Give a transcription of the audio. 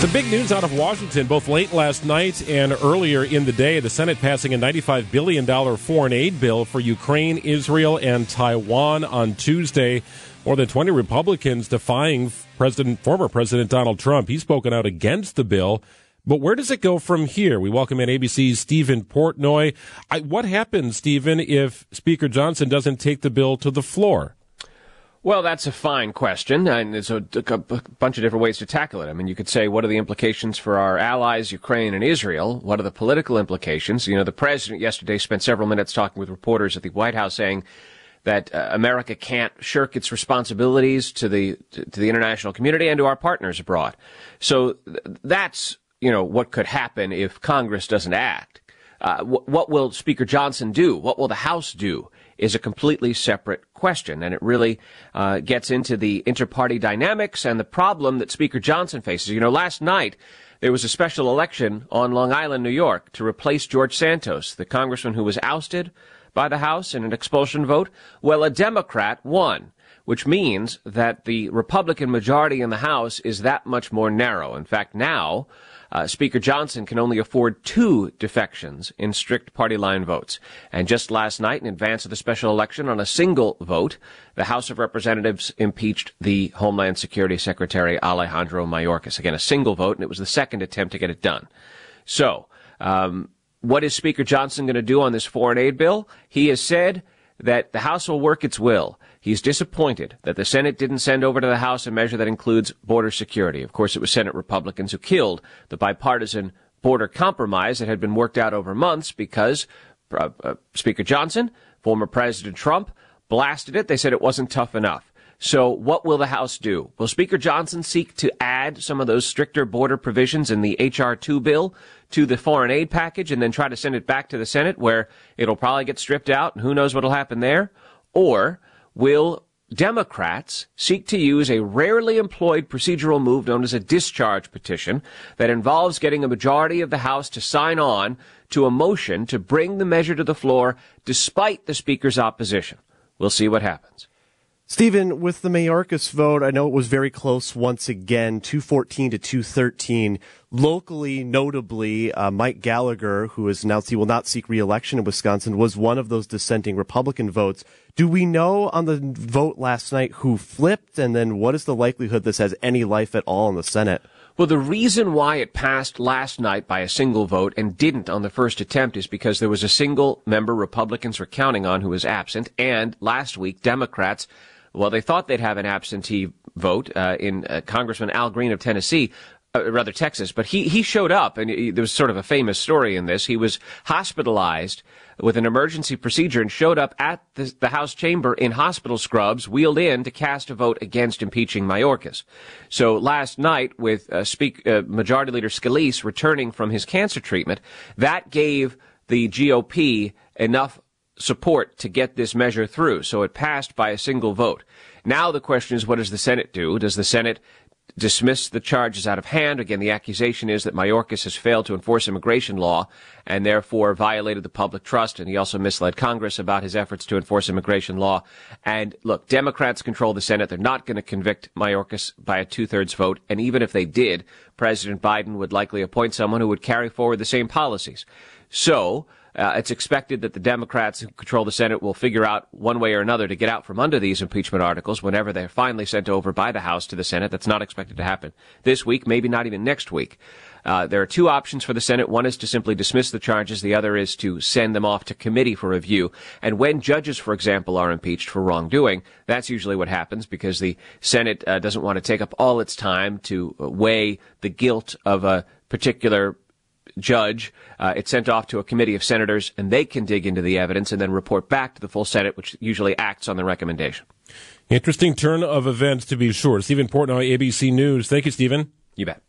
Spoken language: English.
The big news out of Washington, both late last night and earlier in the day, the Senate passing a $95 billion foreign aid bill for Ukraine, Israel, and Taiwan on Tuesday. More than 20 Republicans defying President, former President Donald Trump. He's spoken out against the bill. But where does it go from here? We welcome in ABC's Steven Portnoy. I, what happens, Steven, if Speaker Johnson doesn't take the bill to the floor? Well, that's a fine question, and there's a, a, bunch of different ways to tackle it. I mean, you could say, what are the implications for our allies, Ukraine and Israel? What are the political implications? You know, the president yesterday spent several minutes talking with reporters at the White House saying that uh, America can't shirk its responsibilities to the to, to, the international community and to our partners abroad. So th- that's you know what could happen if Congress doesn't act. Uh, wh- what will Speaker Johnson do? What will the House do? Is a completely separate question. And it really uh, gets into the inter-party dynamics and the problem that Speaker Johnson faces. You know, last night, there was a special election on Long Island, New York, to replace George Santos, the congressman who was ousted by the House in an expulsion vote. Well, a Democrat won which means that the Republican majority in the House is that much more narrow. In fact, now uh, Speaker Johnson can only afford two defections in strict party line votes. And just last night, in advance of the special election, on a single vote, the House of Representatives impeached the Homeland Security Secretary Alejandro Mayorkas. Again, a single vote, and it was the second attempt to get it done. So, um, what is Speaker Johnson going to do on this foreign aid bill? He has said that the House will work its will. He's disappointed that the Senate didn't send over to the House a measure that includes border security. Of course, it was Senate Republicans who killed the bipartisan border compromise that had been worked out over months because uh, uh, Speaker Johnson, former President Trump, blasted it. They said it wasn't tough enough. So what will the House do? Will Speaker Johnson seek to add some of those stricter border provisions in the H.R. 2 bill to the foreign aid package and then try to send it back to the Senate where it'll probably get stripped out and who knows what'll happen there? Or will Democrats seek to use a rarely employed procedural move known as a discharge petition that involves getting a majority of the House to sign on to a motion to bring the measure to the floor despite the Speaker's opposition. We'll see what happens. Steven, with the Mayorkas vote, I know it was very close once again, 214 to 213. Locally, notably, uh, Mike Gallagher, who has announced he will not seek reelection in Wisconsin, was one of those dissenting Republican votes. Do we know on the vote last night who flipped? And then what is the likelihood this has any life at all in the Senate? Well, the reason why it passed last night by a single vote and didn't on the first attempt is because there was a single member Republicans were counting on who was absent, and last week Democrats well, they thought they'd have an absentee vote uh, in uh, Congressman Al Green of Tennessee. Uh, rather Texas, but he, he showed up and he, there was sort of a famous story in this. He was hospitalized with an emergency procedure and showed up at the, the, House chamber in hospital scrubs, wheeled in to cast a vote against impeaching Mayorkas. So last night, with uh, speak, uh, Majority Leader Scalise returning from his cancer treatment, that gave the GOP enough support to get this measure through. So it passed by a single vote. Now the question is, what does the Senate do? Does the Senate dismiss the charges out of hand? Again, the accusation is that Mayorkas has failed to enforce immigration law and therefore violated the public trust. And he also misled Congress about his efforts to enforce immigration law. And look, Democrats control the Senate. They're not going to convict Mayorkas by a two thirds vote. And even if they did, President Biden would likely appoint someone who would carry forward the same policies. So, uh, it's expected that the Democrats who control the Senate will figure out one way or another to get out from under these impeachment articles whenever they're finally sent over by the House to the Senate. That's not expected to happen this week, maybe not even next week. Uh, there are two options for the Senate. One is to simply dismiss the charges. The other is to send them off to committee for review. And when judges, for example, are impeached for wrongdoing, that's usually what happens because the Senate uh, doesn't want to take up all its time to weigh the guilt of a particular judge. Uh, it's sent off to a committee of senators, and they can dig into the evidence and then report back to the full Senate, which usually acts on the recommendation. Interesting turn of events, to be sure. Steven Portnoy, ABC News. Thank you, Steven. You bet.